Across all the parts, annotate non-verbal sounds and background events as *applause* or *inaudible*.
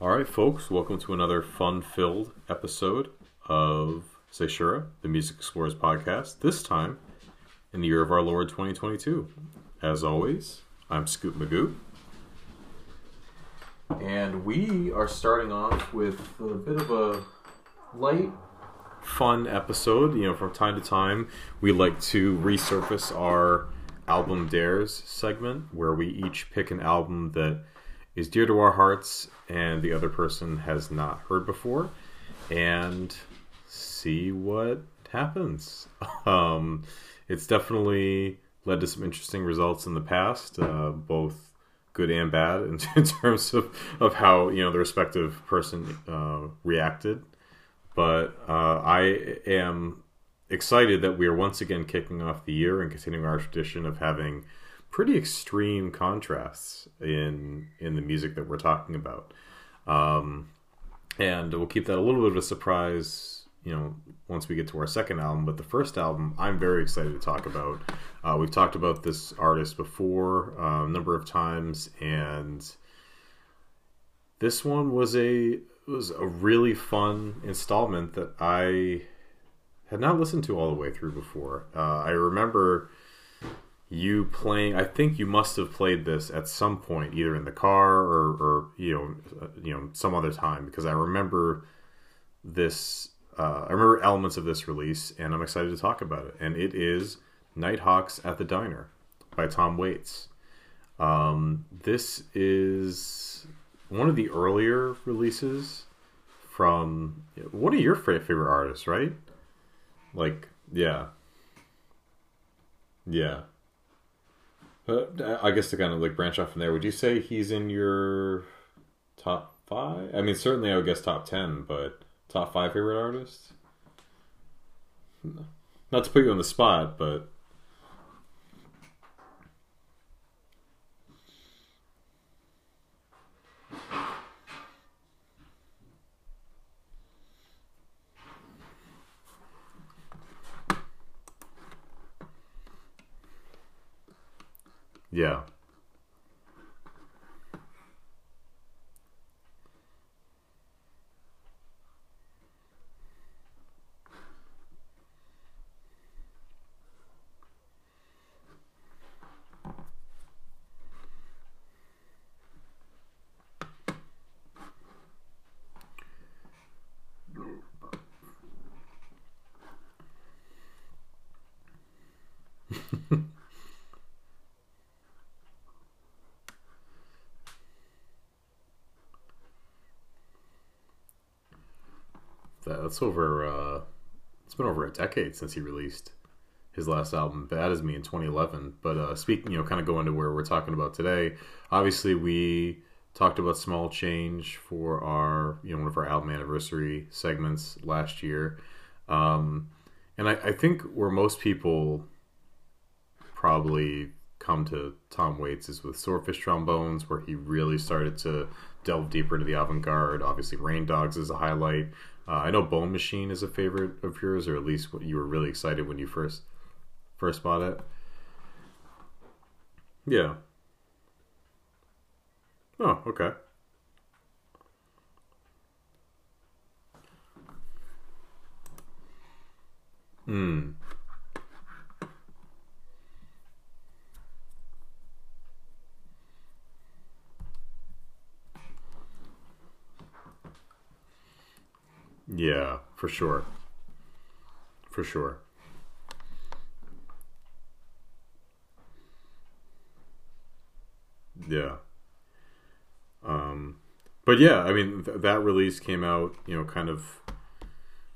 All right, folks, welcome to another fun filled episode of Seishura, the Music Explorers podcast. This time in the year of our Lord 2022. As always, I'm Scoop Magoo. And we are starting off with a bit of a light, fun episode. You know, from time to time, we like to resurface our album dares segment where we each pick an album that is dear to our hearts and the other person has not heard before and see what happens. *laughs* Um, it's definitely led to some interesting results in the past, uh, both good and bad in, *laughs* in, terms of, of how you know the respective person uh, reacted. But uh, I am excited that we are once again kicking off the year and continuing our tradition of having pretty extreme contrasts in in the music that we're talking about. Um, and we'll keep that a little bit of a surprise, you know, once we get to our second album. But the first album, I'm very excited to talk about. Uh, we've talked about this artist before uh, a number of times, and this one was a was a really fun installment that I had not listened to all the way through before. Uh, I remember you playing i think you must have played this at some point either in the car or, or you know uh, you know some other time because i remember this uh, i remember elements of this release and i'm excited to talk about it. And it is nighthawks at the diner by tom waits. Um, this is one of the earlier releases from one of your favorite artists right? Like yeah. Yeah uh, I guess to kind of like branch off from there, would you say he's in your top five? I mean, certainly I would guess top ten, but top five favorite artists. Not to put you on the spot, but Yeah. That's over. Uh, it's been over a decade since he released his last album, "Bad as Me" in 2011. But uh, speaking, you know, kind of going to where we're talking about today. Obviously, we talked about small change for our, you know, one of our album anniversary segments last year, um, and I, I think where most people probably come to Tom Waits is with Swordfish Trombones, where he really started to delve deeper into the avant garde. Obviously, Rain Dogs is a highlight. Uh, I know Bone Machine is a favorite of yours, or at least what you were really excited when you first first bought it. Yeah. Oh, okay. Hmm. Yeah, for sure. For sure. Yeah. Um, but yeah, I mean, th- that release came out, you know, kind of,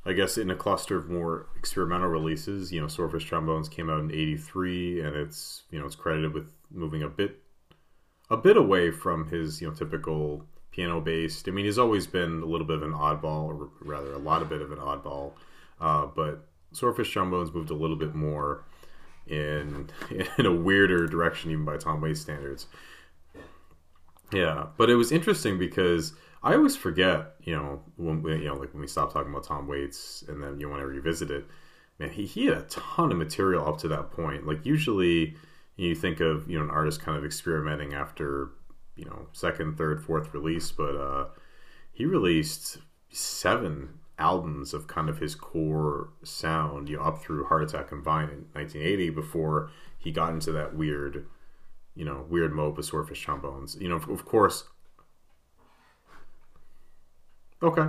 I guess, in a cluster of more experimental releases. You know, Swordfish Trombones came out in '83, and it's, you know, it's credited with moving a bit, a bit away from his, you know, typical piano based. I mean, he's always been a little bit of an oddball, or rather, a lot of bit of an oddball. Uh, but Swordfish Trombones moved a little bit more in *laughs* in a weirder direction, even by Tom Waits standards. Yeah, but it was interesting because I always forget, you know, when you know, like when we stop talking about Tom Waits, and then you want to revisit it. Man, he, he had a ton of material up to that point. Like usually, you think of you know an artist kind of experimenting after you know second, third, fourth release, but uh, he released seven albums of kind of his core sound, you know, up through Heart Attack and Vine in 1980 before he got into that weird, you know, weird mode with Swordfish Trombones. You know, of, of course. Okay.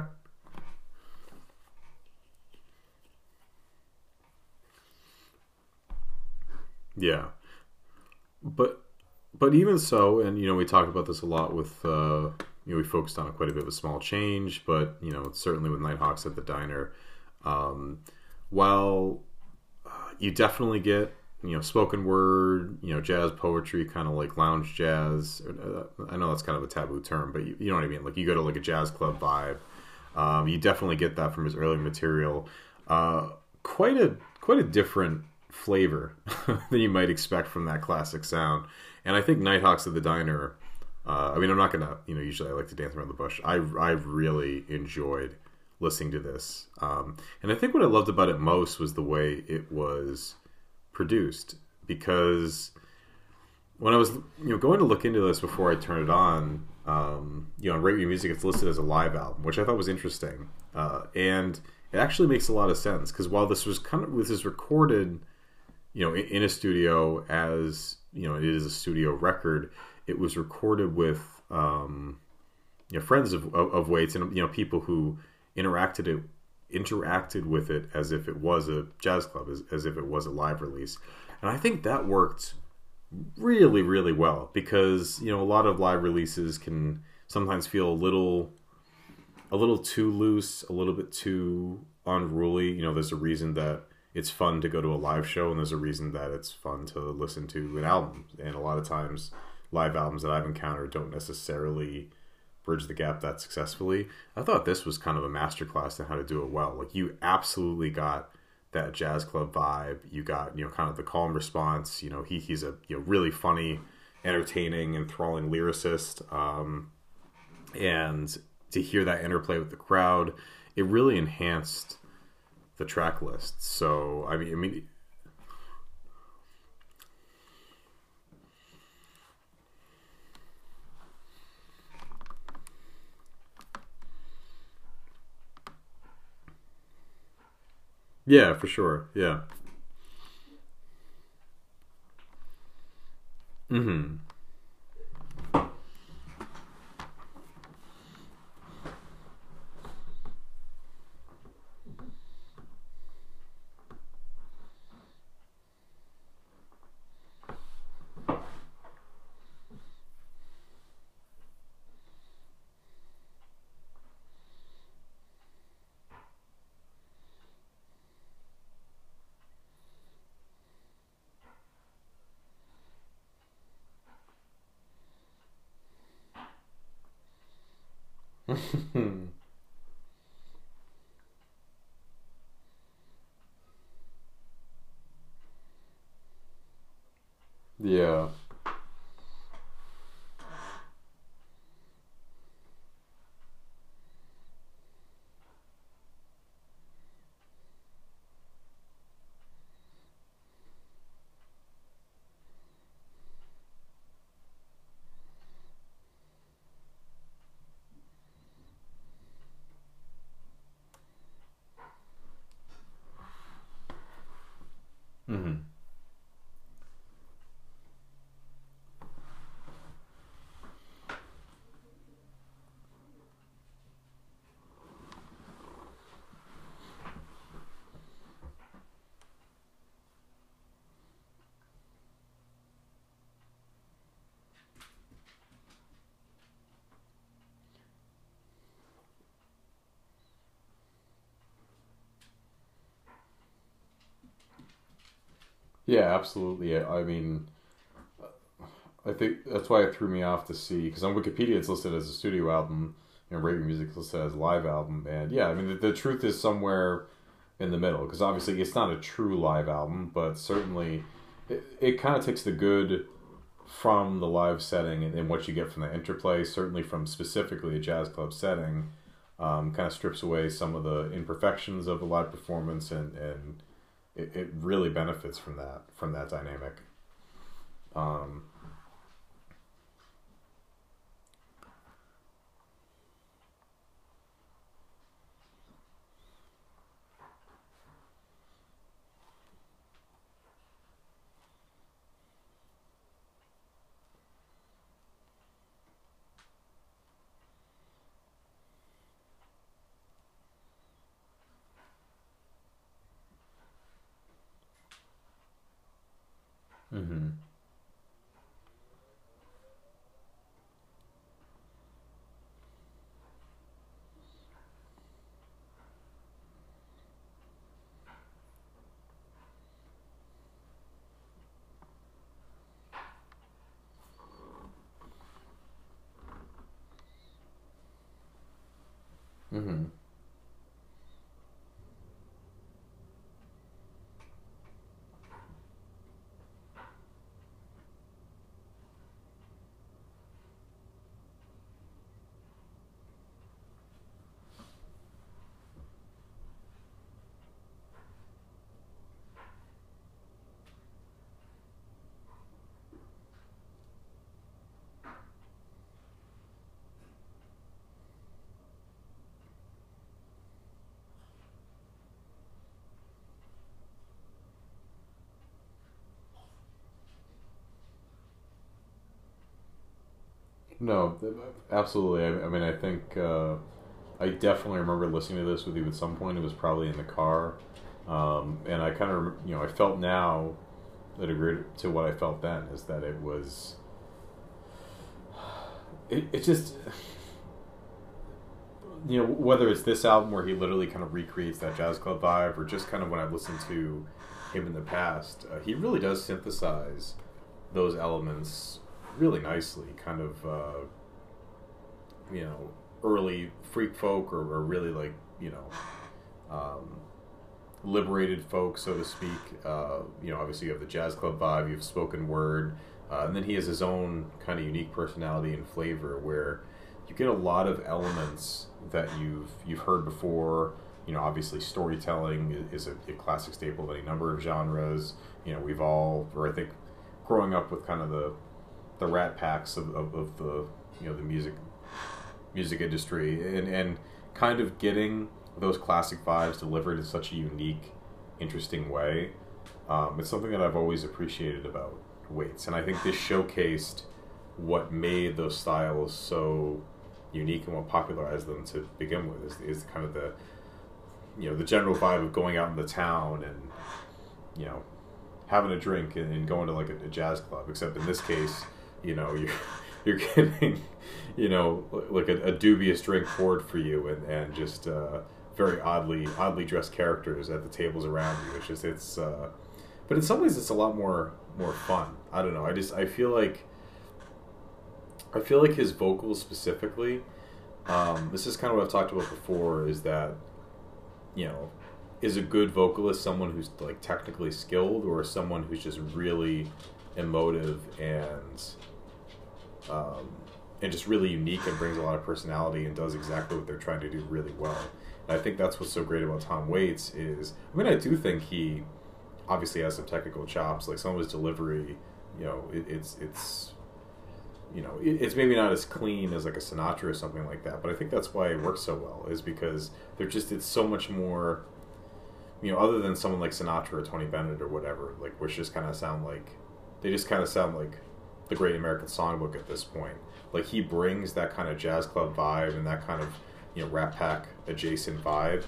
Yeah. But but even so, and you know, we talked about this a lot with uh, you know, we focused on quite a bit of a small change, but you know, certainly with Nighthawks at the diner, um, while uh, you definitely get you know spoken word, you know, jazz poetry, kind of like lounge jazz. Uh, I know that's kind of a taboo term, but you, you, know what I mean. Like you go to like a jazz club vibe. Um, you definitely get that from his early material. Uh, quite a quite a different flavor *laughs* than you might expect from that classic sound. And I think Nighthawks at the Diner uh, I mean, I'm not gonna, you know, usually I like to dance around the bush. I I really enjoyed listening to this, um, and I think what I loved about it most was the way it was produced. Because when I was, you know, going to look into this before I turned it on, um, you know, on Rate Music, it's listed as a live album, which I thought was interesting, uh, and it actually makes a lot of sense. Because while this was kind of this is recorded, you know, in, in a studio as you know, it is a studio record. It was recorded with um, you know friends of, of, of Waits and you know people who interacted it interacted with it as if it was a jazz club as, as if it was a live release. And i think that worked really really well because you know a lot of live releases can sometimes feel a little a little too loose a little bit too unruly. You know there's a reason that it's fun to go to a live show and there's a reason that it's fun to listen to an album and a lot of times live albums that I've encountered don't necessarily bridge the gap that successfully. I thought this was kind of a masterclass in how to do it well. Like you absolutely got that jazz club vibe. You got you know kind of the calm response. You know he he's a you know really funny, entertaining, enthralling lyricist. Um, and to hear that interplay with the crowd, it really enhanced the track list. So I mean, I mean Yeah, for sure. Yeah. Mm-hmm. Mm-hmm. *laughs* Yeah, absolutely. I mean, I think that's why it threw me off to see because on Wikipedia it's listed as a studio album, and Your Music listed as a live album, and yeah, I mean the, the truth is somewhere in the middle because obviously it's not a true live album, but certainly it, it kind of takes the good from the live setting and, and, what you get from the interplay, certainly from specifically a jazz club setting, um, kind of strips away some of the imperfections of the live performance and and it, it really benefits from that from that dynamic. Um, Mm-hmm. Mm-hmm. No, absolutely. I, I mean, I think uh, I definitely remember listening to this with you at some point. It was probably in the car, um, and I kind of, you know, I felt now that agreed to what I felt then is that it was. It, it just you know whether it's this album where he literally kind of recreates that jazz club vibe or just kind of when i've listened to him in the past uh, he really does synthesize those elements really nicely, kind of uh, you know early freak folk or, or really like you know um, liberated folk, so to speak. Uh, you know, obviously you have the jazz club vibe, you have spoken word, uh, and then he has his own kind of unique personality and flavor where you get a lot of elements that you've you've heard before. You know, obviously storytelling is a, a classic staple of any number of genres. You know, we've all, or I think, growing up with kind of the the rat packs of, of, of the you know the music music industry and and kind of getting those classic vibes delivered in such a unique, interesting way. Um, it's something that I've always appreciated about Waits, and I think this showcased what made those styles so unique and what popularized them to begin with. Is, is kind of the you know the general vibe of going out in the town and you know having a drink and, and going to like a, a jazz club. Except in this case, you know you're *laughs* you're getting you know like a, a dubious drink poured for you and and just uh, very oddly oddly dressed characters at the tables around you. It's just it's uh, but in some ways it's a lot more more fun. I don't know. I just I feel like I feel like his vocals specifically. Um, this is kind of what I've talked about before. Is that you know is a good vocalist someone who's like technically skilled or someone who's just really emotive and um, and just really unique and brings a lot of personality and does exactly what they're trying to do really well. And I think that's what's so great about Tom Waits is I mean I do think he obviously has some technical chops like some of his delivery you know it, it's it's you know it, it's maybe not as clean as like a Sinatra or something like that but I think that's why it works so well is because they're just it's so much more you know other than someone like Sinatra or Tony Bennett or whatever like which just kind of sound like they just kind of sound like the Great American Songbook at this point. Like he brings that kind of jazz club vibe and that kind of you know Rat Pack adjacent vibe,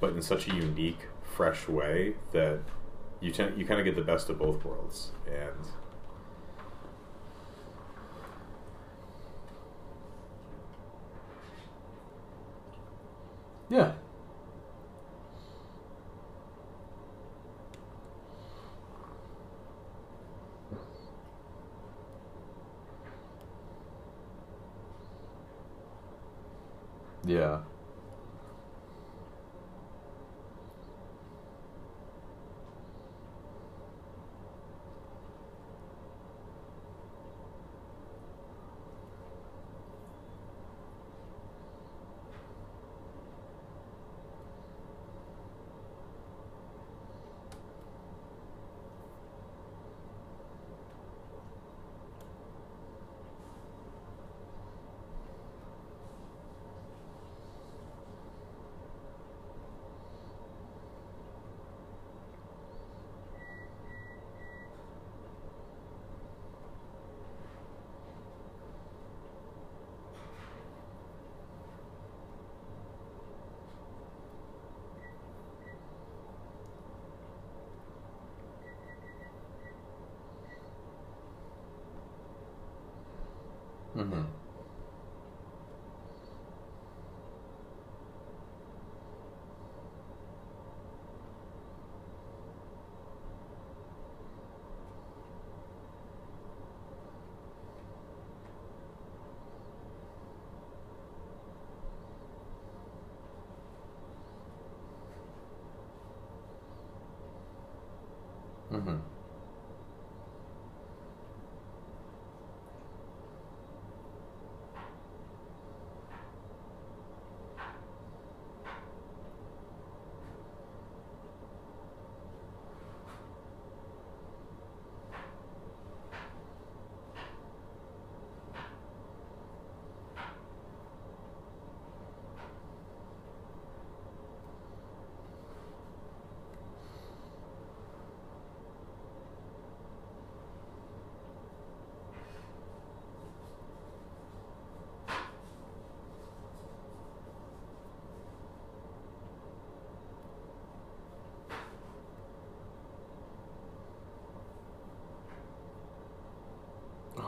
but in such a unique, fresh way that you you kind of get the best of both worlds and. Yeah, Yeah.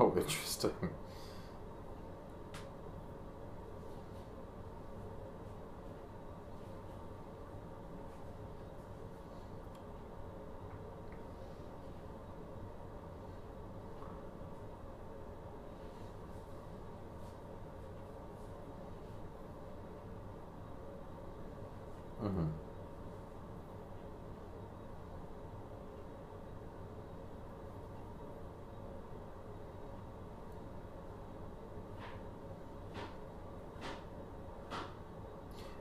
Oh, interesting. Mm-hmm.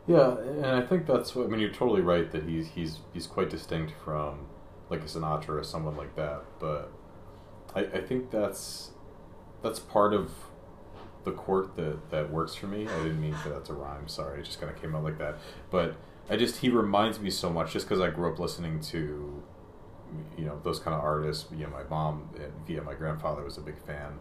Yeah, and I think that's what I mean. You're totally right that he's he's he's quite distinct from like a Sinatra or someone like that. But I, I think that's that's part of the court that that works for me. I didn't mean for that to rhyme. Sorry, it just kind of came out like that. But I just he reminds me so much just because I grew up listening to you know those kind of artists. Know, my mom via my grandfather was a big fan.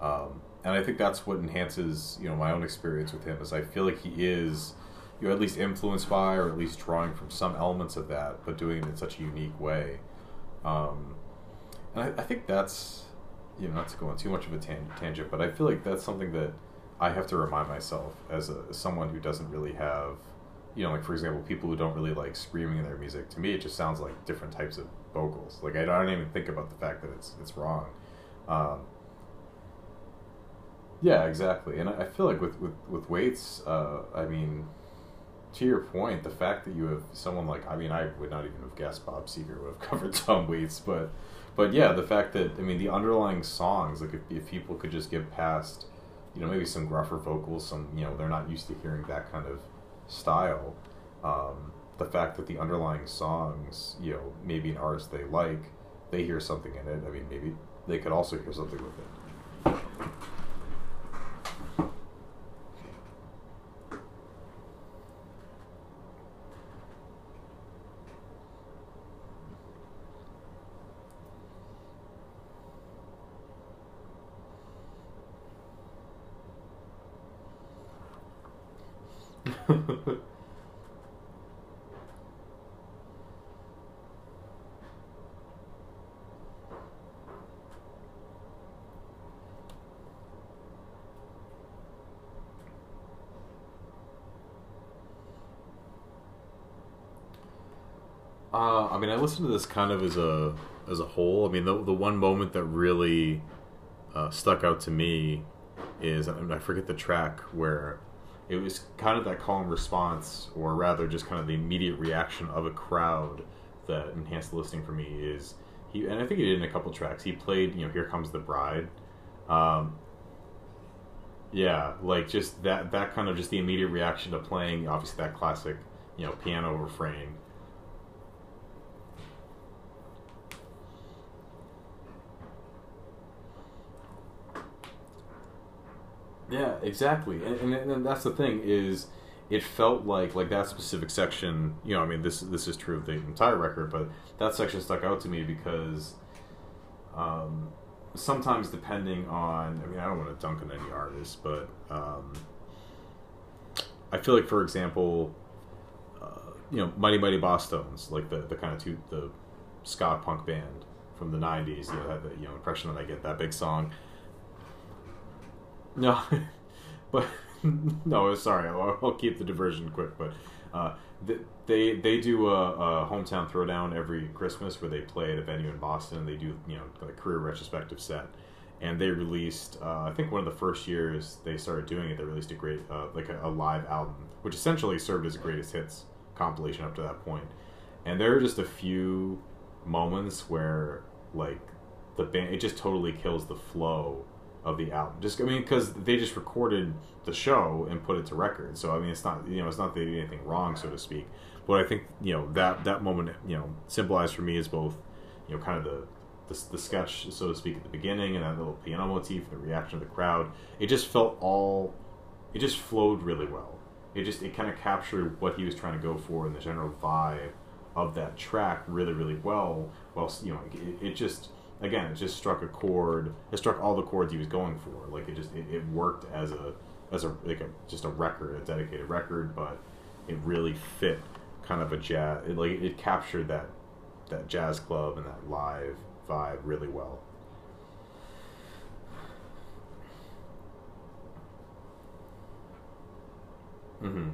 Um, and I think that's what enhances you know my own experience with him is I feel like he is you know, at least influenced by or at least drawing from some elements of that, but doing it in such a unique way. Um, and I, I, think that's, you know, not to go on too much of a tan- tangent, but I feel like that's something that I have to remind myself as, a, as someone who doesn't really have, you know, like for example, people who don't really like screaming in their music. To me, it just sounds like different types of vocals. Like I don't even think about the fact that it's it's wrong. Um, yeah, exactly. And I feel like with with with Waits, uh, I mean, to your point, the fact that you have someone like I mean, I would not even have guessed Bob Seger would have *laughs* covered Tom Waits, but but yeah, the fact that I mean the underlying songs, like if, if people could just get past, you know, maybe some gruffer vocals, some you know they're not used to hearing that kind of style. Um, the fact that the underlying songs, you know, maybe an artist they like, they hear something in it. I mean, maybe they could also hear something with it. Listened to this kind of as a as a whole. I mean, the the one moment that really uh, stuck out to me is I, mean, I forget the track where it was kind of that calm response, or rather, just kind of the immediate reaction of a crowd that enhanced the listening for me. Is he? And I think he did in a couple tracks. He played, you know, "Here Comes the Bride." Um, yeah, like just that that kind of just the immediate reaction to playing, obviously that classic, you know, piano refrain Yeah, exactly, and, and, and that's the thing is, it felt like like that specific section. You know, I mean, this this is true of the entire record, but that section stuck out to me because, um, sometimes depending on, I mean, I don't want to dunk on any artist, but um, I feel like, for example, uh, you know, Mighty Mighty Bosstones, like the the kind of two the ska punk band from the '90s. You know, the you know impression that I get that big song no, *laughs* but *laughs* no. Sorry, I'll, I'll, keep the diversion quick. But uh, they they do a, a, hometown throwdown every Christmas where they play at a venue in Boston. They do you know a career retrospective set, and they released uh, I think one of the first years they started doing it. They released a great uh, like a, a, live album, which essentially served as a greatest hits compilation up to that point. And there are just a few moments where like the band it just totally kills the flow of the album. Just I mean because they just recorded the show and put it to record. So I mean it's not you know it's not they did anything wrong so to speak. But I think you know that that moment you know symbolized for me is both you know kind of the the, the sketch so to speak at the beginning and that little piano motif and the reaction of the crowd. It just felt all it just flowed really well. It just it kind of captured what he was trying to go for and the general vibe of that track really really well. Well, you know, it, it just again it just struck a chord. It struck all the chords he was going for. Like it just it, it worked as a as a like a just a record, a dedicated record, but it really fit kind of a jazz. It, like it captured that that jazz club and that live vibe really well. Mm-hmm.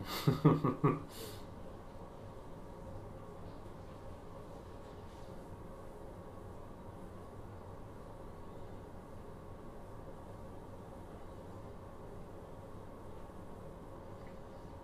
*laughs*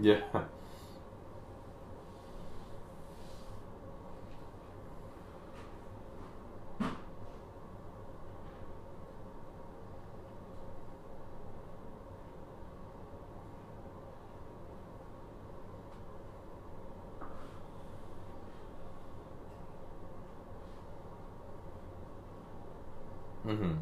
Yeah. Mm-hmm.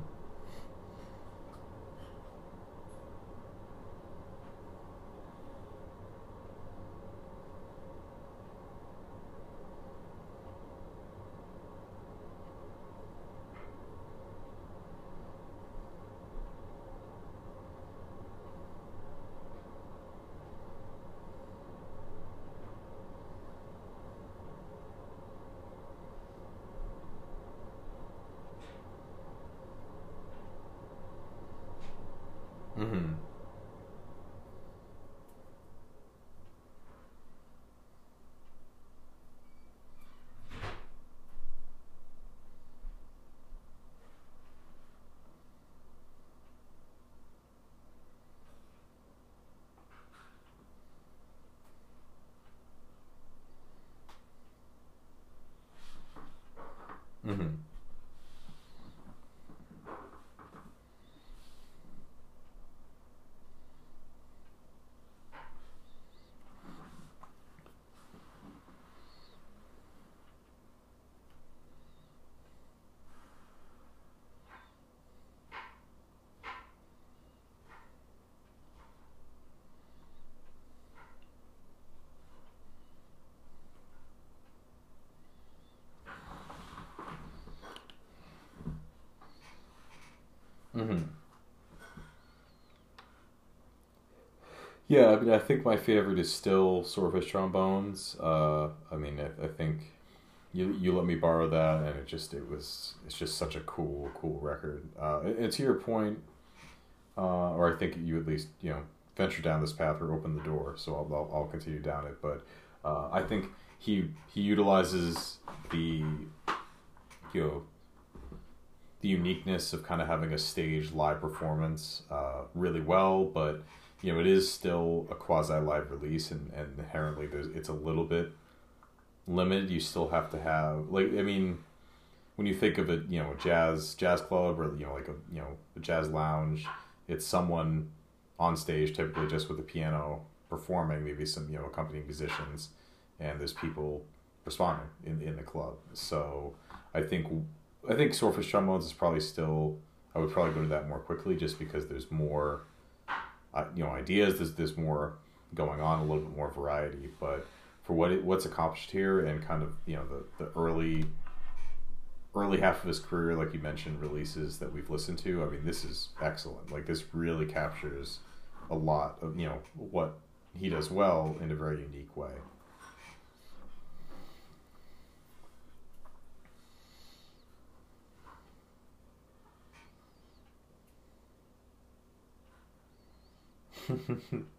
Mm-hmm. Mm-hmm. Mm-hmm. Yeah, I mean, I think my favorite is still Swordfish Trombones. Uh, I mean, I, I think you you let me borrow that, and it just it was it's just such a cool cool record. Uh, and, to your point, uh, or I think you at least you know venture down this path or open the door. So I'll I'll, I'll continue down it, but uh, I think he he utilizes the you know the uniqueness of kind of having a stage live performance uh, really well, but you know it is still a quasi live release, and, and inherently there's it's a little bit limited. You still have to have like I mean, when you think of it, you know, a jazz jazz club or you know like a you know a jazz lounge, it's someone on stage typically just with a piano performing, maybe some you know accompanying musicians, and there's people responding in in the club. So I think I think Swordfish Trombones is probably still. I would probably go to that more quickly, just because there's more, uh, you know, ideas. There's there's more going on, a little bit more variety. But for what it, what's accomplished here, and kind of you know the the early early half of his career, like you mentioned, releases that we've listened to. I mean, this is excellent. Like this really captures a lot of you know what he does well in a very unique way. そう。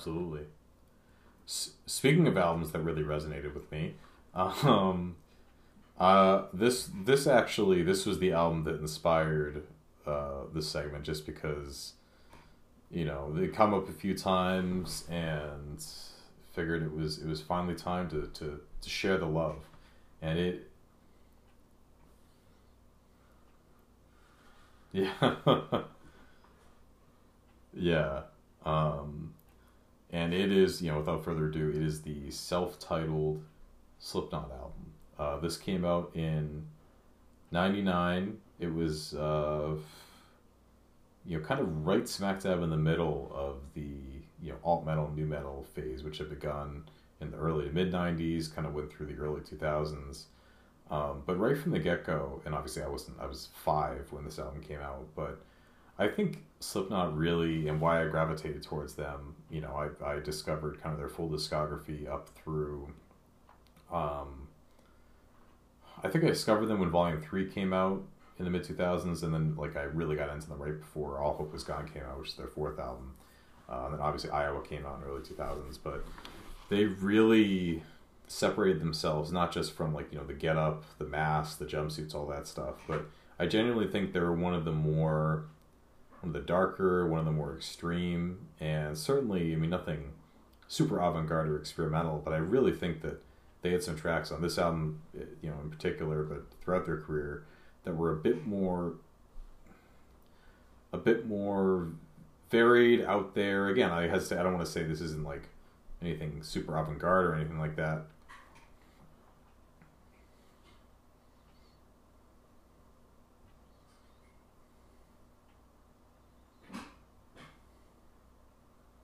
Absolutely. S- speaking of albums that really resonated with me, um, uh, this this actually this was the album that inspired uh, this segment, just because you know they come up a few times and figured it was it was finally time to to, to share the love, and it. *laughs* Yeah. *laughs* yeah. Um, and it is you know without further ado, it is the self-titled Slipknot album. Uh, this came out in '99. It was uh, you know kind of right smack dab in the middle of the you know alt metal nu metal phase which had begun in the early to mid 90s kind of went through the early 2000s um, but right from the get-go and obviously i wasn't i was five when this album came out but i think slipknot really and why i gravitated towards them you know i, I discovered kind of their full discography up through um, i think i discovered them when volume 3 came out in the mid 2000s and then like i really got into them right before all hope was gone came out which is their fourth album. Um, and obviously Iowa came out in early 2000s, but they really separated themselves not just from like you know the get up, the mask, the jumpsuits, all that stuff, but I genuinely think they're one of the more one of the darker, one of the more extreme, and certainly I mean nothing super avant garde or experimental, but I really think that they had some tracks on this album, eh, you know, in particular, but throughout their career that were a bit more a bit more varied out there. Again, I hesitate. I don't want to say this isn't like anything super avant garde or anything like that.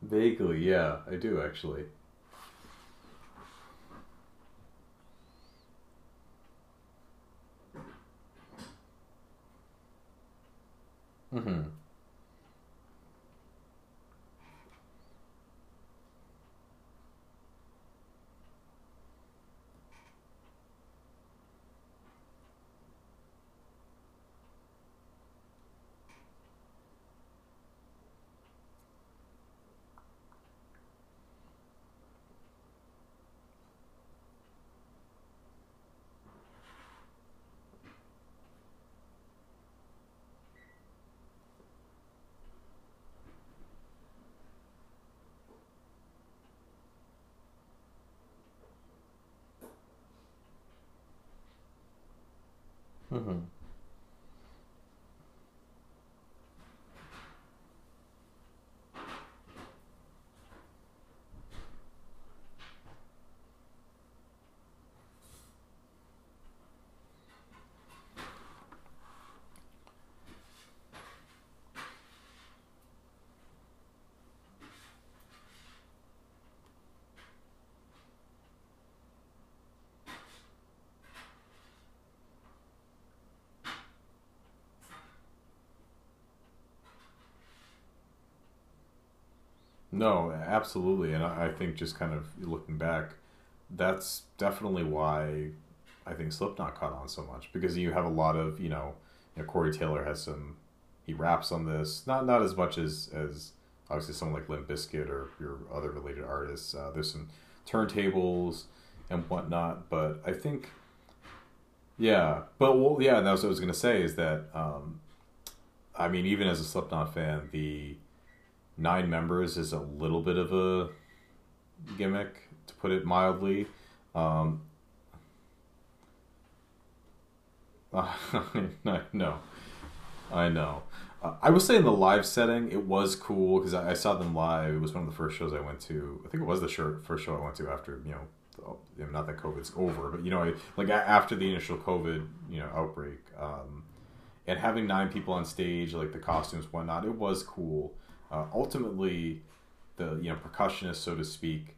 Vaguely, yeah, I do actually. Mm-hmm. No, absolutely, and I, think just kind of looking back, that's definitely why I think Slipknot caught on so much because you have a lot of you know, you know Corey Taylor has some he raps on this not not as much as as obviously someone like Limp Bizkit or your other related artists. Uh, there's some turntables and whatnot, but I think yeah, but well, yeah, that's what I was gonna say is that um, I mean even as a Slipknot fan, the nine members is a little bit of a gimmick, to put it mildly. Um, *laughs* I know, I know. Uh, I would say in the live setting, it was cool because I, I, saw them live. It was one of the first shows I went to. I think it was the first show I went to after you know, not that COVID's over, but you know, like after the initial COVID you know outbreak, um, and having nine people on stage, like the costumes, whatnot, it was cool. Uh, ultimately, the you know percussionist, so to speak,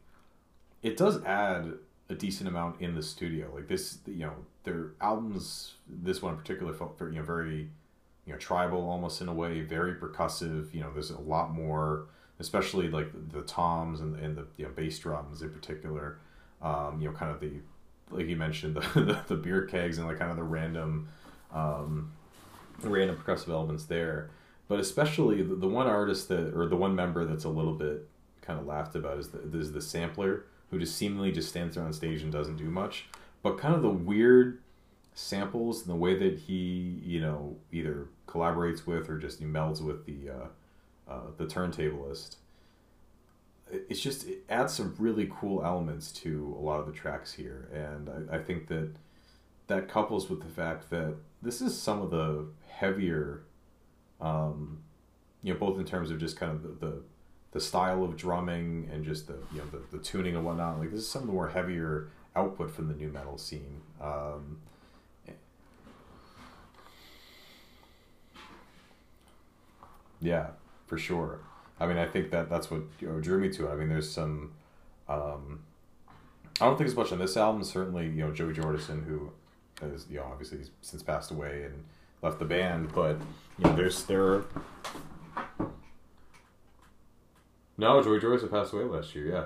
it does add a decent amount in the studio. Like this, you know, their albums, this one in particular felt very, you know, very, you know, tribal almost in a way, very percussive. You know, there's a lot more, especially like the, toms and, and the you know, bass drums in particular. Um, you know, kind of the, like you mentioned, *laughs* the, the, the beer kegs and like kind of the random, um, random percussive elements there. But especially the, the one artist that, or the one member that's a little bit kind of laughed about is the, is the sampler who just seemingly just stands there on stage and doesn't do much. But kind of the weird samples and the way that he, you know, either collaborates with or just he melds with the uh, uh, the turntablist. It's just it adds some really cool elements to a lot of the tracks here, and I, I think that that couples with the fact that this is some of the heavier, um, you know, both in terms of just kind of the, the the style of drumming and just the you know the, the tuning and whatnot. Like this is some of the more heavier output from the nu metal scene. Um, yeah, for sure. I mean, I think that that's what you know, drew me to it. I mean, there's some. Um, I don't think as much on this album. Certainly, you know, Joey Jordison, who is you know obviously he's since passed away and left the band, but you know, there's there no, Joey Jordison passed away last year. Yeah,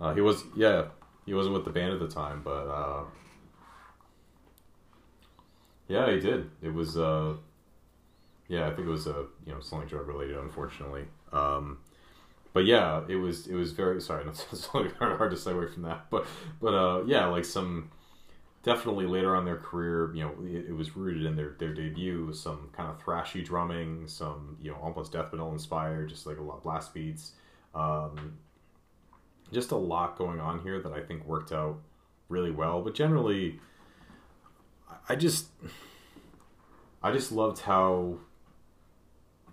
uh, he was. Yeah, he wasn't with the band at the time, but uh, yeah, he did. It was. Uh, yeah, I think it was uh, you know something drug related, unfortunately. Um, but yeah, it was it was very sorry. It's really hard, hard to stay away from that, but but uh, yeah, like some definitely later on their career, you know, it, it, was rooted in their, their debut, some kind of thrashy drumming, some you know almost death metal inspired, just like a lot of blast beats, um, just a lot going on here that I think worked out really well. But generally, I just I just loved how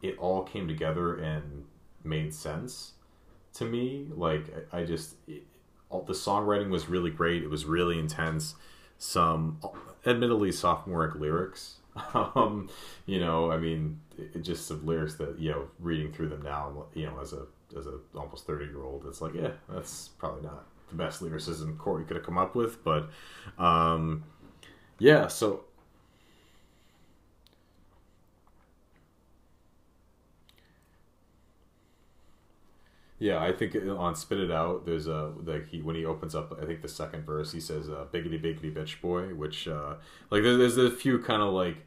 it all came together and made sense to me. Like I, just it, all, the songwriting was really great. It was really intense. Some admittedly sophomoric lyrics. *laughs* Um, you know, I mean, it, just some lyrics that you know, reading through them now, you know, as a as a almost thirty year old, it's like, yeah, that's probably not the best lyricism Corey could have come up with, but um, yeah. So Yeah, I think on "Spit It Out," there's a like he when he opens up, I think the second verse, he says uh, "biggity biggity bitch boy," which uh, like there's, there's a few kind of like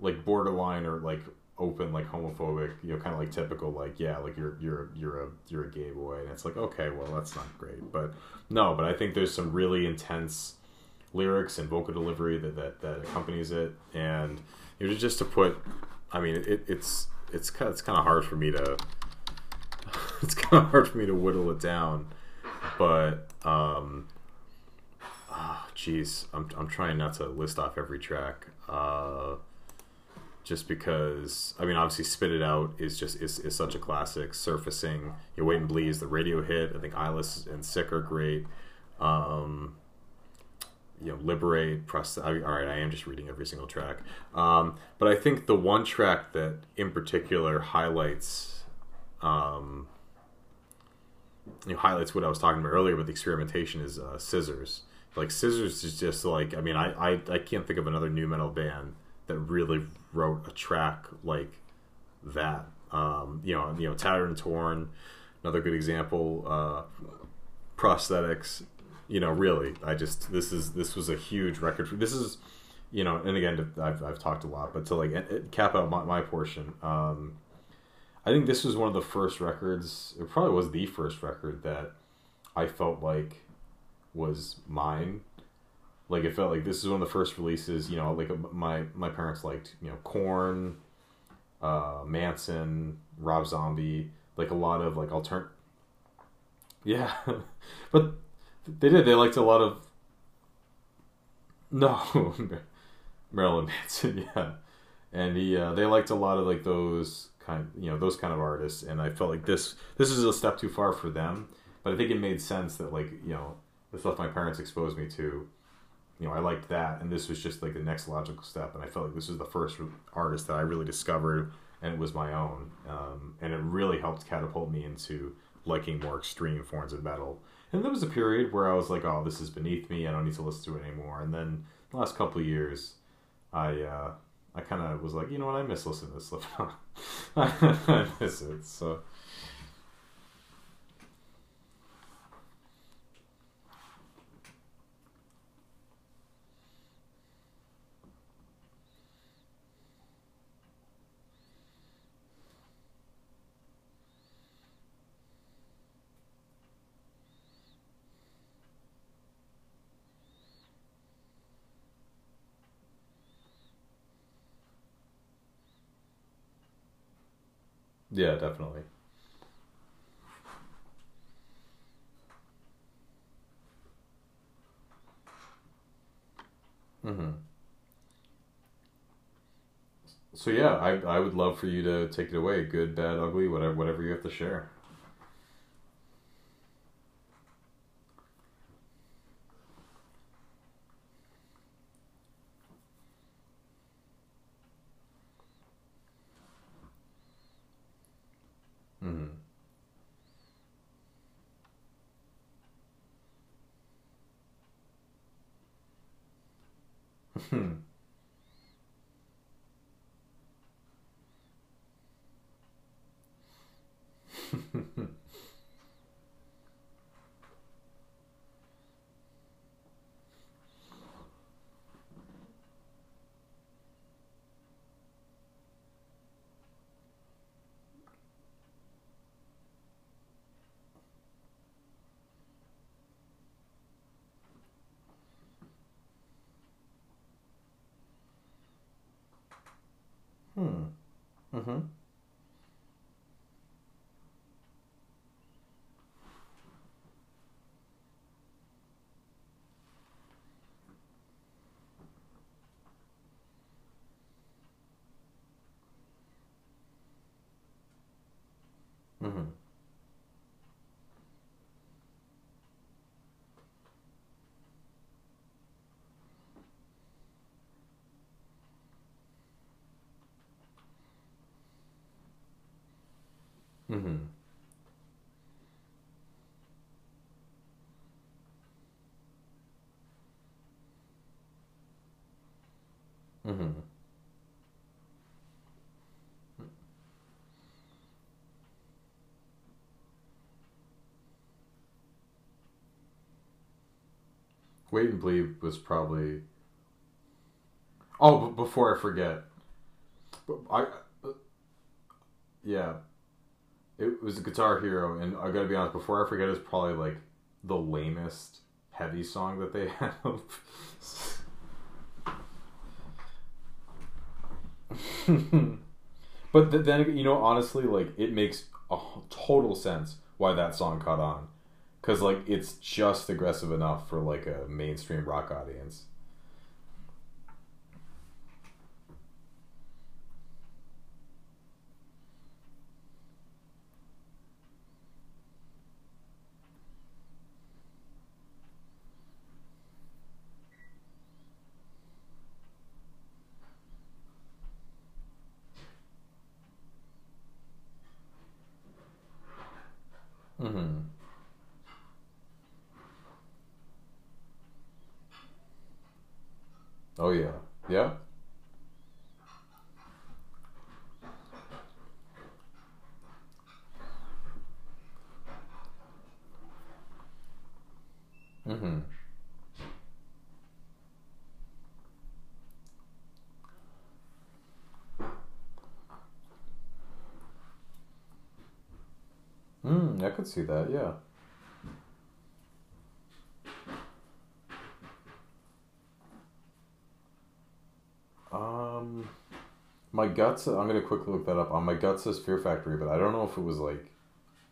like borderline or like open like homophobic you know kind of like typical like yeah like you're you're you're a you're a gay boy and it's like okay well that's not great but no but i think there's some really intense lyrics and vocal delivery that that, that accompanies it and you know just to put i mean it, it's it's it's kind of hard for me to *laughs* it's kind of hard for me to whittle it down but um oh jeez i'm i'm trying not to list off every track uh just because I mean obviously Spit It Out is just is, is such a classic. Surfacing, you Wait and Bleed is the radio hit. I think Eyeless and Sick are great. Um, you know, Liberate, Press. I, all right, I am just reading every single track. Um, but I think the one track that in particular highlights, um, you know, highlights what I was talking about earlier with experimentation is uh, Scissors. Like Scissors is just like I mean I, I I can't think of another nu metal band that really wrote a track like that. Um, you know, you know, Tattered and Torn, another good example. Uh, prosthetics, you know, really, I just this is this was a huge record. For, this is, you know, and again, I've I've talked a lot, but to like cap out my, my portion, um, I think this was one of the first records. It probably was the first record that I felt like was mine like it felt like this is one of the first releases. You know, like my my parents liked you know Korn, uh, Manson, Rob Zombie. like a lot of like altern. Yeah, *laughs* but they did. They liked a lot of. No, *laughs* Marilyn Manson. *laughs* Yeah, and he uh, they liked a lot of like those kind of you know those kind of artists, and I felt like this this is a step too far for them. But I think it made sense that like you know the stuff my parents exposed me to you know, I liked that, and this was just like the next logical step. And I felt like this was the first artist that I really discovered, and it was my own, um, and it really helped catapult me into liking more extreme forms of metal. And there was a period where I was like, "Oh, this is beneath me. I don't need to listen to it anymore." And then the last couple years, I uh, I kind of was like, you know what, I miss listening to Slipknot. *laughs* *laughs* I miss it. So Yeah, definitely. hmm So yeah, I I would love for you to take it away. Good, bad, ugly, whatever whatever you have to share. hmm hmm. Hmm hmm hmm hmm Wait and Bleed was probably. Oh, before I forget, I uh, yeah, it was a Guitar Hero, and I gotta be honest. Before I forget, it's probably like the lamest heavy song that they *laughs* have. but th- then you know, honestly, like it makes a total sense why that song caught on, because like it's just aggressive enough for like a mainstream rock audience. hmm Oh yeah, yeah. hmm Mm, I could see that. Yeah. Um, my guts. I'm gonna quickly look that up. On my gut says Fear Factory, but I don't know if it was like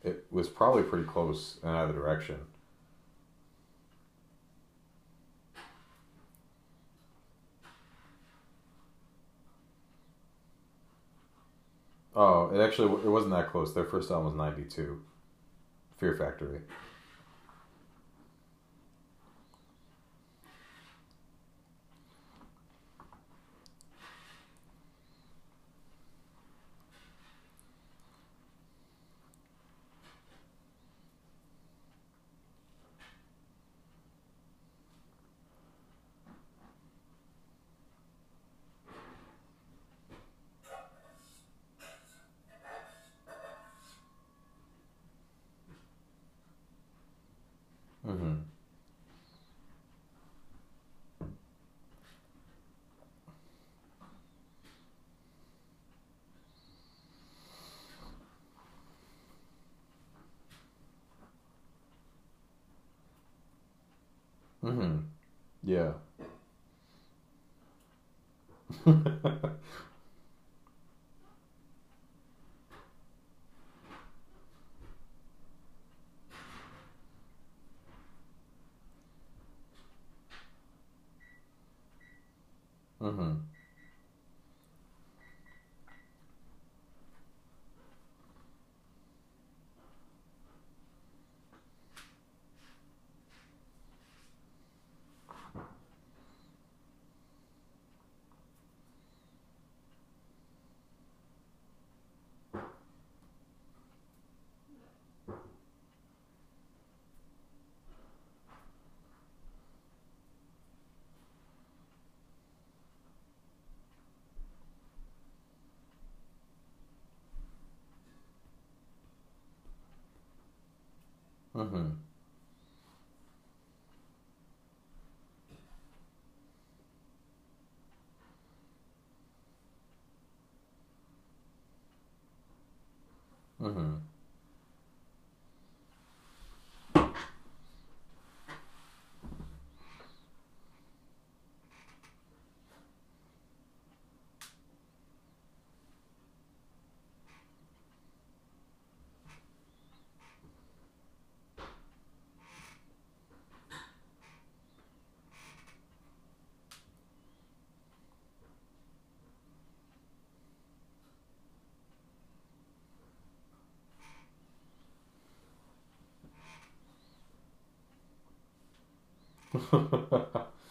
it was probably pretty close in either direction. Oh, it actually it wasn't that close. Their first album was ninety two. Fear Factory. Mm-hmm. Mm-hmm. Yeah. mm-hmm. Mm-hmm. Mm-hmm. *laughs* mm-hmm.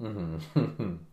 Mm-hmm. *laughs*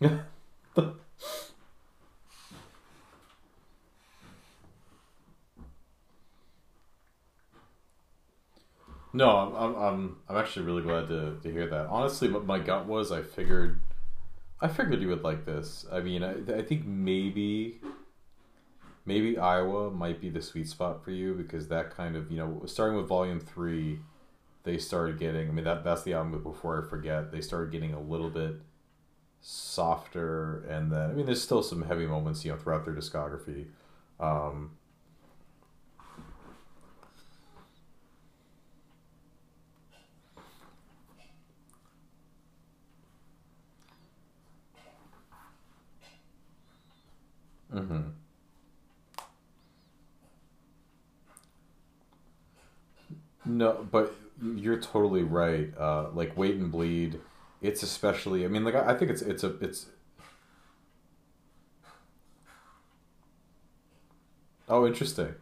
*laughs* No, I'm, I'm, I'm, actually really glad to, to hear that. Honestly, what my gut was, I figured, I figured you would like this. I mean, I, I think maybe, maybe Iowa might be the sweet spot for you because that kind of, you know, starting with Volume Three, they started getting. I mean, that that's the album. Before I forget, they started getting a little bit softer, and then I mean, there's still some heavy moments, you know, throughout their discography. Um, Mm-hmm. No, but you're totally right. Uh, like wait and bleed, it's especially. I mean, like I, think it's it's a it's. Oh, interesting.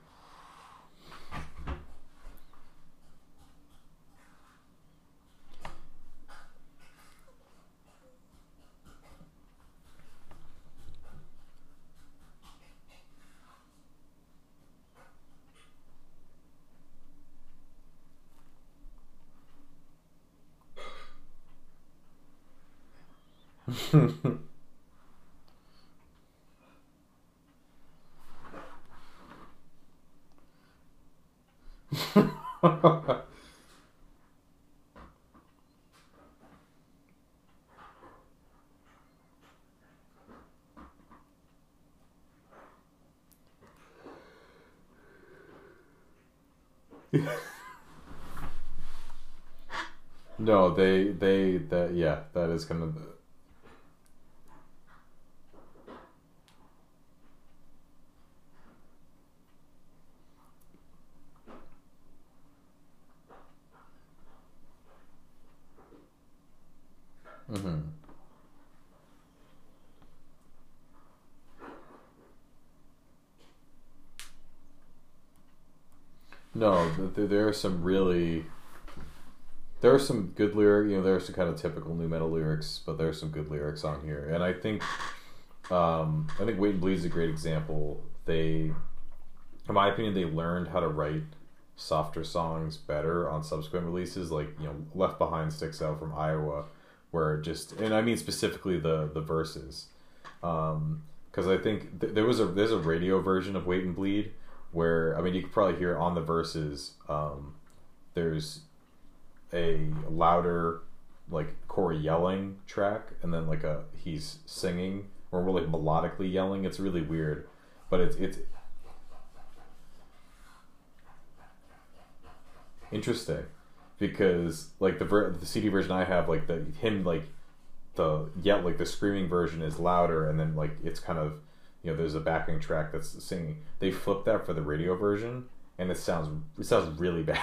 No, they they that yeah, that is kind of the, hmm There are some really there are some good lyric. You know, there are some kind of typical nu metal lyrics, but there are some good lyrics on here, and I think um, I think Wait and Bleed is a great example. They, in my opinion, they learned how to write softer songs better on subsequent releases. Like you know, Left Behind sticks out from Iowa, where just and I mean specifically the the verses, because I think th- there was a there's a radio version of Wait and Bleed where I mean you could probably hear on the verses. Um, there's a louder like Corey yelling track and then like a he's singing or like melodically yelling. It's really weird, but it's it's interesting because like the ver- the CD version I have like the him like the yet like the screaming version is louder and then like it's kind of you know there's a backing track that's singing. They flipped that for the radio version and it sounds it sounds really *laughs* bad.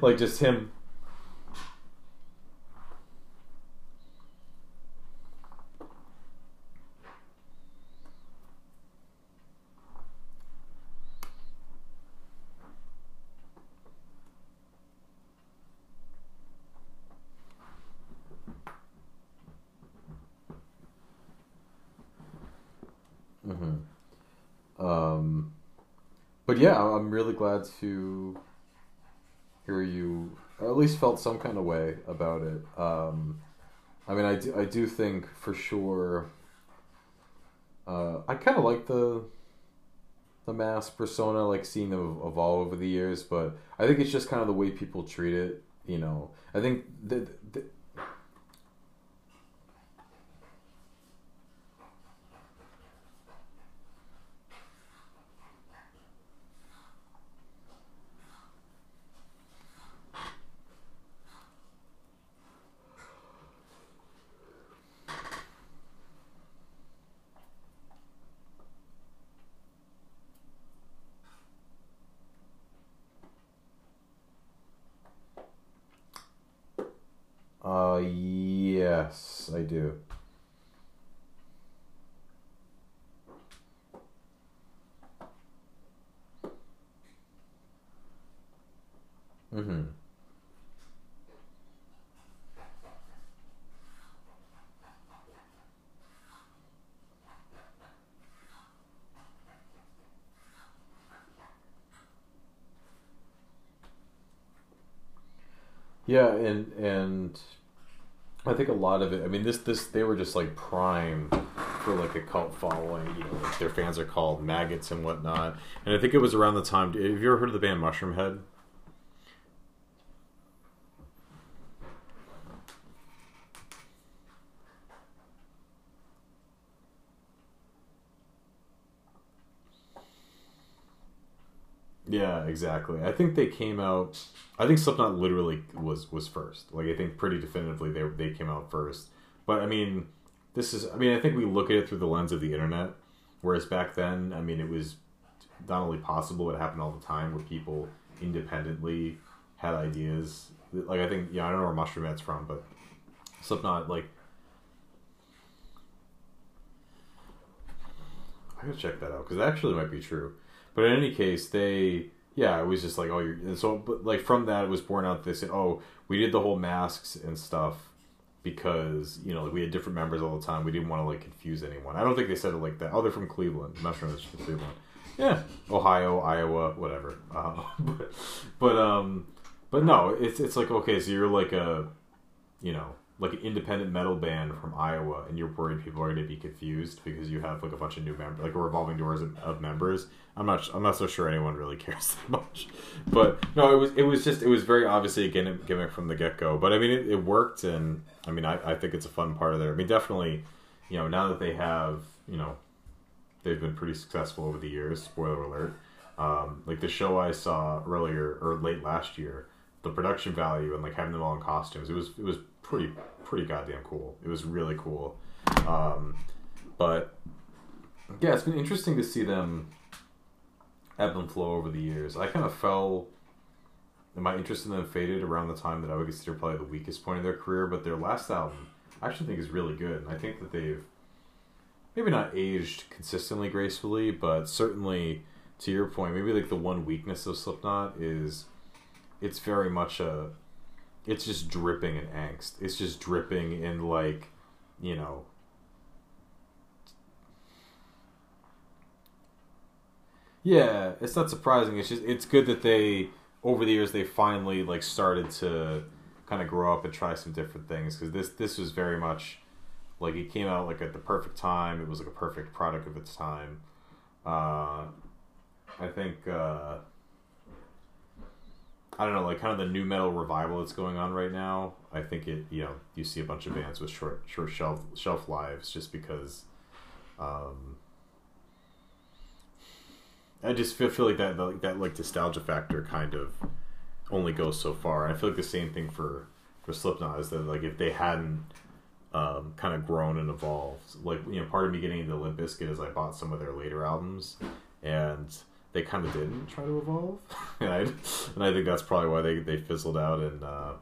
like just him Mm-hmm. Um, but yeah, I'm really glad to hear you or at least felt some kind of way about it. Um, I mean, I do, I do think for sure. Uh, I kind of like the the mask persona, like seeing them evolve over the years, but I think it's just kind of the way people treat it. You know, I think that, the Yeah, and and I think a lot of it. I mean, this this they were just like prime for like a cult following. You know, like their fans are called maggots and whatnot. And I think it was around the time. Have you ever heard of the band Mushroomhead? Yeah, exactly. I think they came out. I think Slipknot literally was was first. Like I think pretty definitively they they came out first. But I mean, this is. I mean, I think we look at it through the lens of the internet. Whereas back then, I mean, it was not only possible, it happened all the time where people independently had ideas. Like I think, yeah, I don't know where Mushroomhead's from, but Slipknot, like, I gotta check that out because that actually might be true. But in any case, they yeah, it was just like oh, you're and so but like from that it was born out. They said oh, we did the whole masks and stuff because you know like we had different members all the time. We didn't want to like confuse anyone. I don't think they said it like that. Oh, they're from Cleveland. I'm not sure from Cleveland. Yeah, Ohio, Iowa, whatever. *laughs* Uh, but but um, but no, it's it's like okay, so you're like a you know like an independent metal band from Iowa, and you're worried people are going to be confused because you have like a bunch of new members, like a revolving doors of, of, members. I'm not, I'm not so sure anyone really *laughs* cares that much, but no, it was, it was just, it was very obviously a gimmick from the get go. But I mean, it, it, worked, and I mean, I, I think it's a fun part of there. I mean, definitely, you know, now that they have, you know, they've been pretty successful over the years. Spoiler alert. Um, like the show I saw earlier or late last year, the production value and like having them all in costumes, it was, it was pretty pretty goddamn cool. It was really cool. Um, but yeah, it's been interesting to see them ebb and flow over the years. I kind of fell. My interest in them faded around the time that I would consider probably the weakest point of their career, but their last album I actually think is really good, and I think that they've maybe not aged consistently gracefully, but certainly to your point, maybe like the one weakness of Slipknot is it's very much a it's just dripping in angst. It's just dripping in like, you know, Yeah, it's not surprising. It's just it's good that they over the years they finally like started to kind of grow up and try some different things because this this was very much like it came out like at the perfect time. It was like a perfect product of its time. Uh, I think uh, I don't know, like kind of the nu metal revival that's going on right now. I think it, you know, you see a bunch of bands with short, short shelf shelf lives just because. Um, I just feel, feel like that, that that like nostalgia factor kind of only goes so far. I feel like the same thing for for Slipknot is that like if they hadn't um, kind of grown and evolved, like you know, part of me getting into Limp Bizkit is I bought some of their later albums and they kind of didn't try to evolve, *laughs* and I and I think that's probably why they they fizzled out. And uh,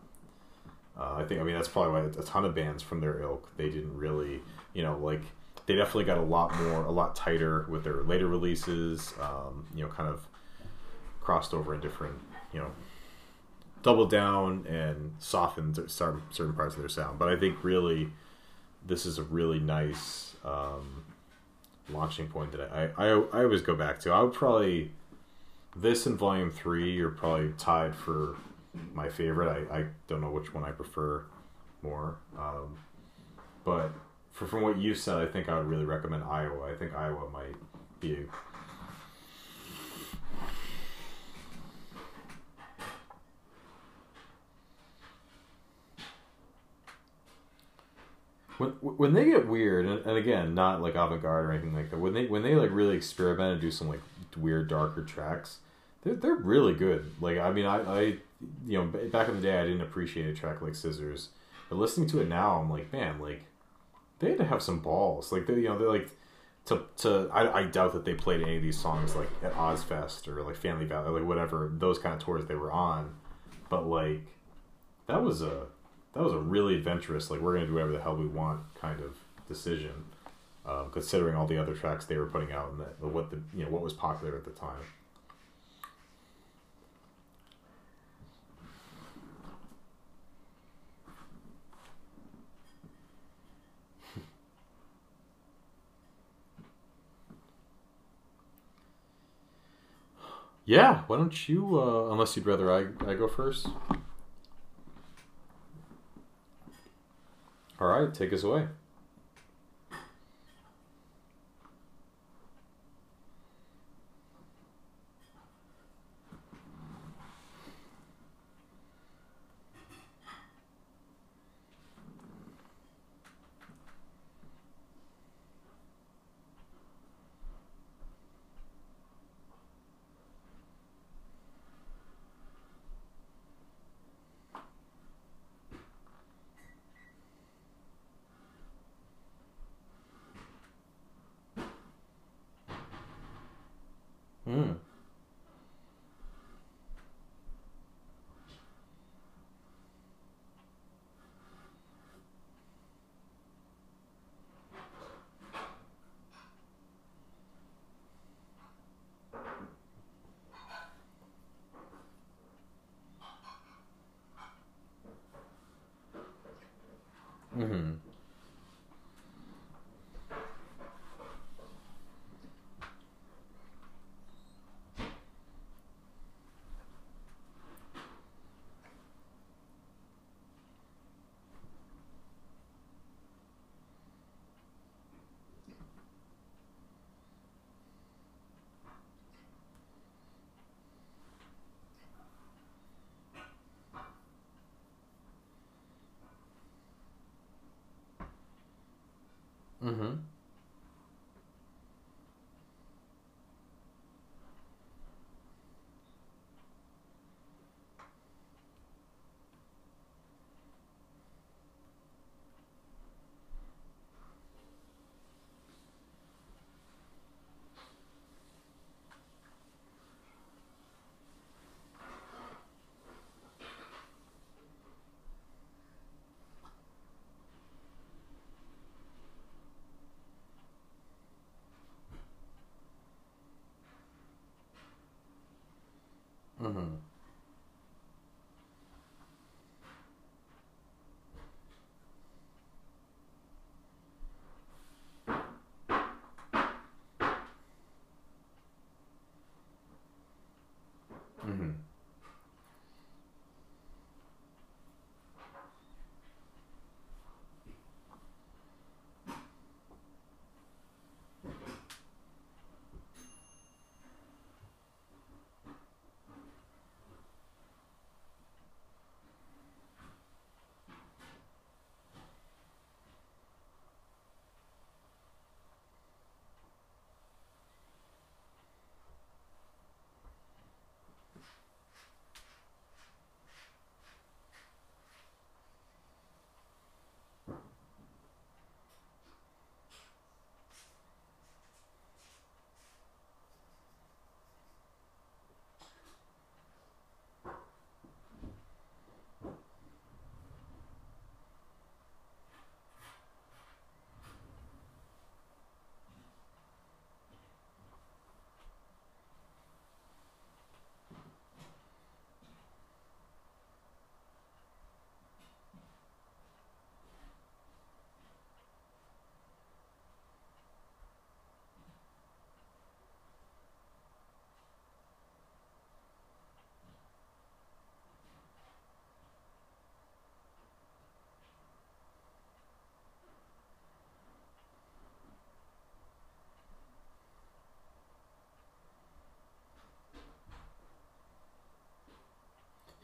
uh, I think I mean that's probably why a ton of bands from their ilk they didn't really you know like they definitely got a lot more a lot tighter with their later releases. Um, you know, kind of crossed over in different you know doubled down and softened certain certain parts of their sound. But I think really this is a really nice. Um, launching point that I, I I always go back to. I would probably this and Volume Three are probably tied for my favorite. I, I don't know which one I prefer more, um, but for, from what you said, I think I would really recommend Iowa. I think Iowa might be when when they get weird, and, and again, not like avant garde or anything like that. When they when they like really experiment and do some like weird darker tracks, they're they're really good. Like I mean, I I you know back in the day I didn't appreciate a track like Scissors, but listening to it now, I'm like, man, like they had to have some balls. Like they you know they're like to to I, I doubt that they played any of these songs like at Ozzfest or like Family Values, like whatever those kind of tours they were on, but like that was a that was a really adventurous, like we're gonna do whatever the hell we want kind of decision, um, considering all the other tracks they were putting out and the, what the you know what was popular at the time. *laughs* Yeah, why don't you? Uh, unless you'd rather I, I go first. All right, take us away.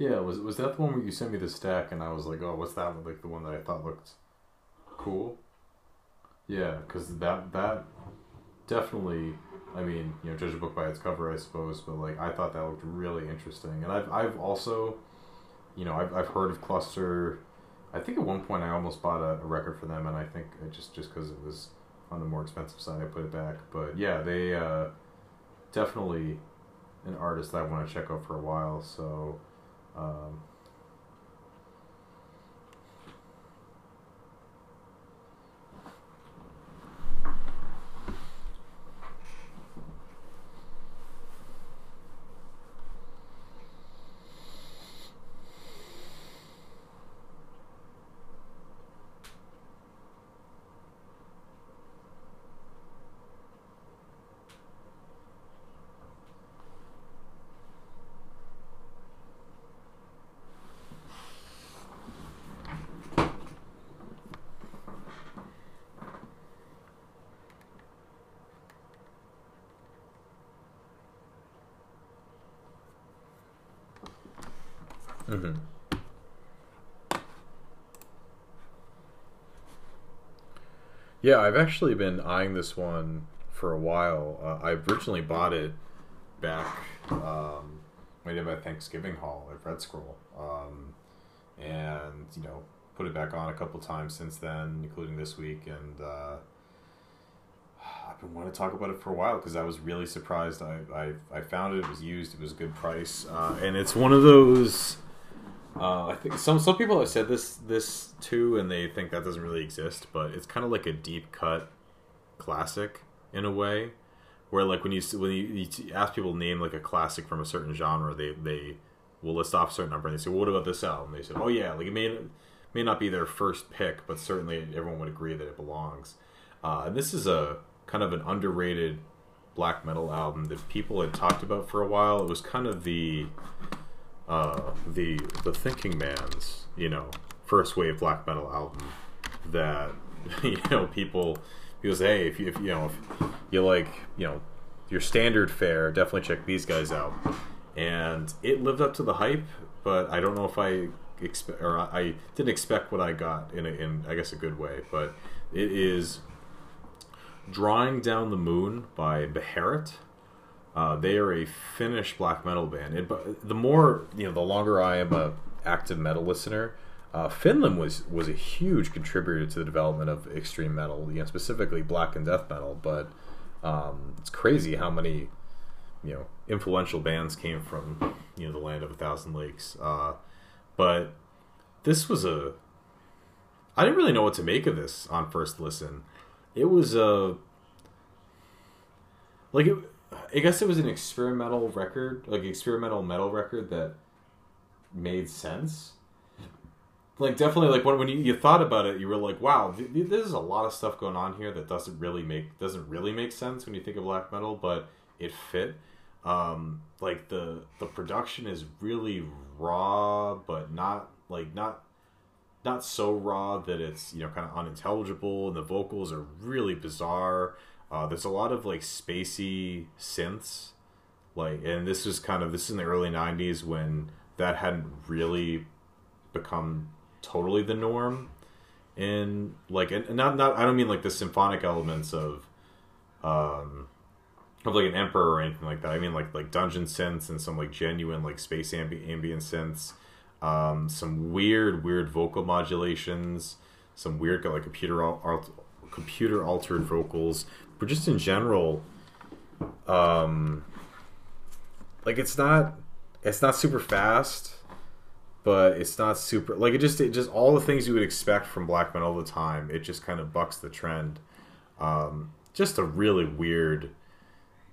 Yeah, was was that the one where you sent me the stack and I was like, oh, what's that? Like the one that I thought looked cool. Yeah, because that that definitely. I mean, you know, judge a book by its cover, I suppose, but like I thought that looked really interesting, and I've I've also, you know, I've I've heard of Cluster. I think at one point I almost bought a, a record for them, and I think just just because it was on the more expensive side, I put it back. But yeah, they uh, definitely an artist that I want to check out for a while. So um, Mm-hmm. Yeah, I've actually been eyeing this one for a while. Uh, I originally bought it back um, when did my Thanksgiving haul at Red Scroll, um, and you know put it back on a couple times since then, including this week, and uh, I've been wanting to talk about it for a while because I was really surprised. I, I I found it. It was used. It was a good price, uh, and it's one of those. Uh, I think some some people have said this this too, and they think that doesn't really exist. But it's kind of like a deep cut classic in a way, where like when you when you, you ask people to name like a classic from a certain genre, they they will list off a certain number, and they say, well, "What about this album?" They say, "Oh yeah, like it may may not be their first pick, but certainly everyone would agree that it belongs." Uh, and this is a kind of an underrated black metal album that people had talked about for a while. It was kind of the uh, the the Thinking Man's you know first wave black metal album that *laughs* you know people people say hey if you if you know if you like you know your standard fare definitely check these guys out. And it lived up to the hype but I don't know if I expect or I didn't expect what I got in a, in I guess a good way but it is Drawing Down the Moon by Beherit uh, they are a Finnish black metal band. It, the more you know, the longer I am a active metal listener, uh, Finland was was a huge contributor to the development of extreme metal, you know, specifically black and death metal. But um, it's crazy how many you know influential bands came from you know the land of a thousand lakes. Uh, but this was a I didn't really know what to make of this on first listen. It was a like it I guess it was an experimental record, like experimental metal record that made sense. Like definitely, like when when you, you thought about it, you were like, "Wow, th- th- there's a lot of stuff going on here that doesn't really make doesn't really make sense when you think of black metal, but it fit." Um, like the the production is really raw, but not like not not so raw that it's you know kind of unintelligible, and the vocals are really bizarre. Uh, there's a lot of like spacey synths, like, and this was kind of this is in the early '90s when that hadn't really become totally the norm. In like, and not not I don't mean like the symphonic elements of, um, of like an emperor or anything like that. I mean like like dungeon synths and some like genuine like space ambi- ambient synths, um, some weird weird vocal modulations, some weird like computer al- computer altered vocals but just in general, um, like it's not it's not super fast, but it's not super like it just it just all the things you would expect from black metal all the time. It just kind of bucks the trend. Um, just a really weird,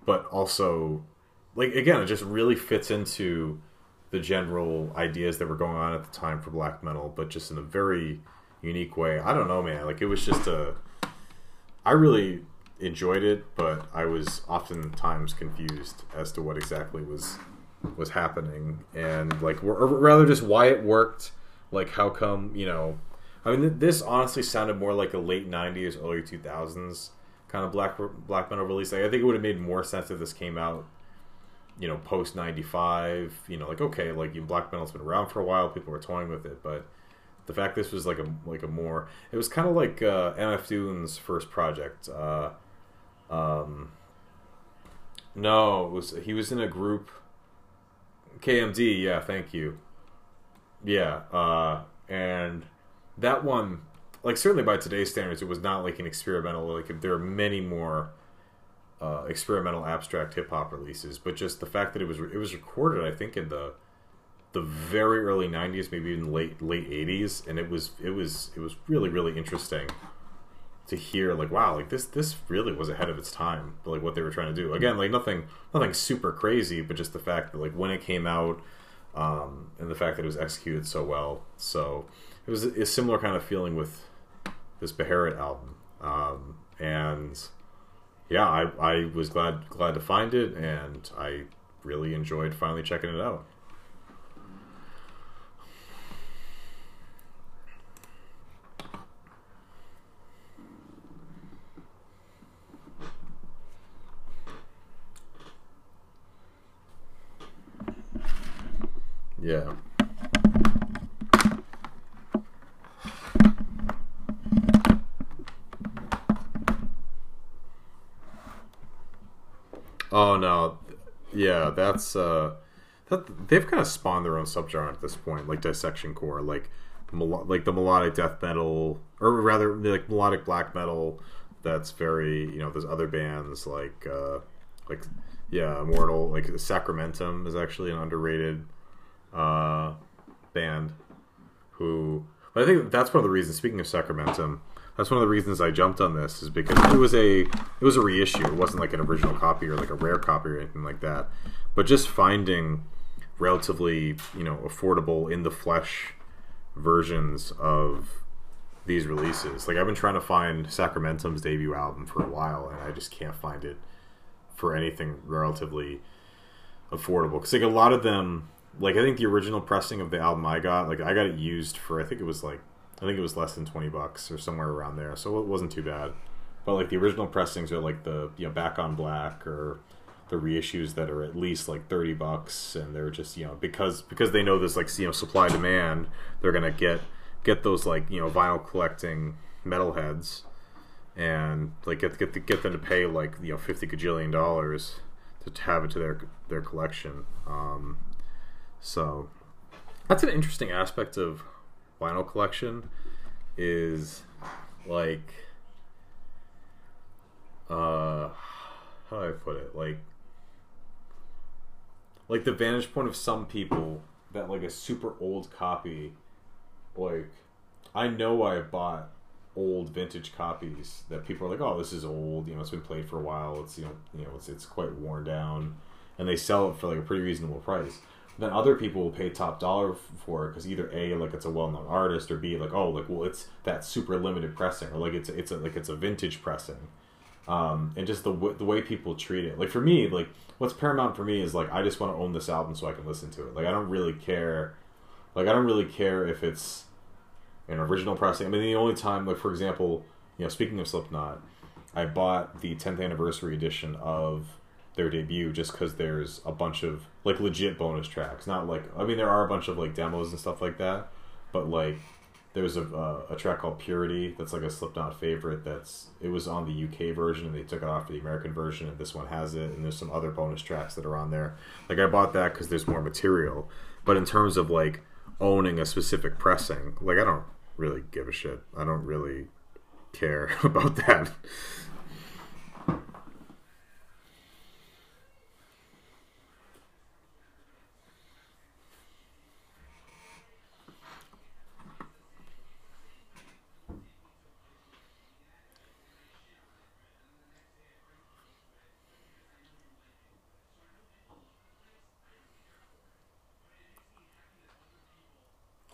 but also like again, it just really fits into the general ideas that were going on at the time for black metal, but just in a very unique way. I don't know, man. Like it was just a. I really enjoyed it, but I was oftentimes confused as to what exactly was was happening, and like, or rather, just why it worked. Like, how come you know? I mean, this honestly sounded more like a late '90s, early 2000s kind of black black metal release. Like, I think it would have made more sense if this came out, you know, post '95. You know, like okay, like black metal's been around for a while, people were toying with it, but the fact this was like a like a more it was kind of like uh, MF Doom's first project. Uh, um, no, was he was in a group. KMD, yeah, thank you. Yeah, uh, and that one, like certainly by today's standards, it was not like an experimental. Like there are many more uh, experimental abstract hip hop releases, but just the fact that it was it was recorded, I think in the the very early '90s, maybe even late late '80s, and it was it was it was really really interesting to hear like wow like this this really was ahead of its time like what they were trying to do. Again like nothing nothing super crazy but just the fact that like when it came out um, and the fact that it was executed so well. So it was a, similar kind of feeling with this Beherit album. Um, and yeah I, I was glad glad to find it and I really enjoyed finally checking it out Yeah. Oh no, yeah, that's uh, that they've kind of spawned their own subgenre at this point, like dissection core, like mel- like the melodic death metal, or rather like melodic black metal. That's very you know there's other bands like uh, like yeah, Immortal, like Sacramentum is actually an underrated uh, band. Who, but I think that's one of the reasons. Speaking of Sacramentum, that's one of the reasons I jumped on this is because it was a it was a reissue. It wasn't like an original copy or like a rare copy or anything like that. But just finding relatively you know affordable in the flesh versions of these releases. Like I've been trying to find Sacramentum's debut album for a while, and I just can't find it for anything relatively affordable. Because like a lot of them, like I think the original pressing of the album I got, like I got it used for I think it was like I think it was less than twenty bucks or somewhere around there, so it wasn't too bad. But like the original pressings are like the you know back on black or the reissues that are at least like 30 bucks and they're just you know because because they know this like you know supply demand they're gonna get get those like you know vinyl collecting metalheads and like get get get them to pay like you know 50 gajillion dollars to have it to their their collection um, so that's an interesting aspect of vinyl collection is like uh how do I put it like like the vantage point of some people that like a super old copy like I know I bought old vintage copies that people are like, oh, this is old. You know, it's been played for a while. It's you know, you know, it's it's quite worn down, and they sell it for like a pretty reasonable price. Then other people will pay top dollar for it because either a like it's a well known artist or b like oh like well it's that super limited pressing or like it's it's a, like it's a vintage pressing, um, and just the w- the way people treat it. Like for me, like what's paramount for me is like I just want to own this album so I can listen to it. Like I don't really care, like I don't really care if it's an original pressing. I mean, the only time, like for example, you know, speaking of Slipknot, I bought the 10th anniversary edition of their debut just because there's a bunch of like legit bonus tracks. Not like I mean, there are a bunch of like demos and stuff like that, but like there's a uh, a track called Purity that's like a Slipknot favorite. That's it was on the UK version and they took it off the American version, and this one has it. And there's some other bonus tracks that are on there. Like I bought that because there's more material. But in terms of like owning a specific pressing, like I don't really give a shit. I don't really care *laughs* about that.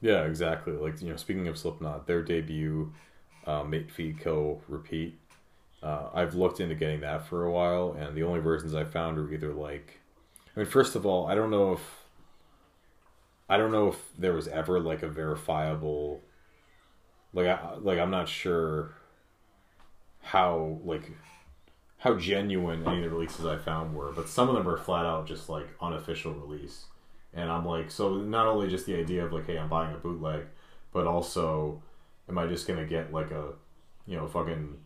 Yeah, exactly. Like, you know, speaking of Slipknot, their debut, uh, Mate Feed Kill Repeat, uh, I've looked into getting that for a while, and the only versions I found are either like, I mean, first of all, I don't know if, I don't know if there was ever like a verifiable, like, I, like I'm not sure how like how genuine any of the releases I found were, but some of them are flat out just like unofficial release. And I'm like, so not only just the idea of like, hey, I'm buying a bootleg, but also, am I just gonna get like a, you know, fucking,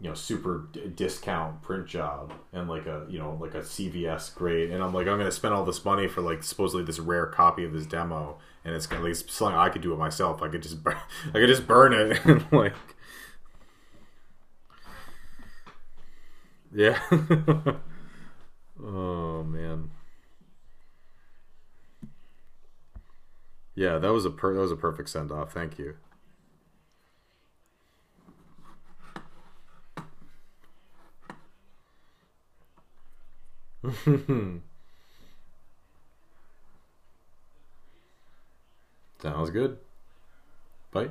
you know, super d- discount print job and like a, you know, like a CVS grade, and I'm like, I'm gonna spend all this money for like supposedly this rare copy of this demo, and it's gonna like something I could do it myself. I could just, bur- *laughs* I could just burn it *laughs* and like. Yeah. *laughs* oh man. Yeah, that was a per- that was a perfect send off. Thank you. *laughs* Sounds good. Bye.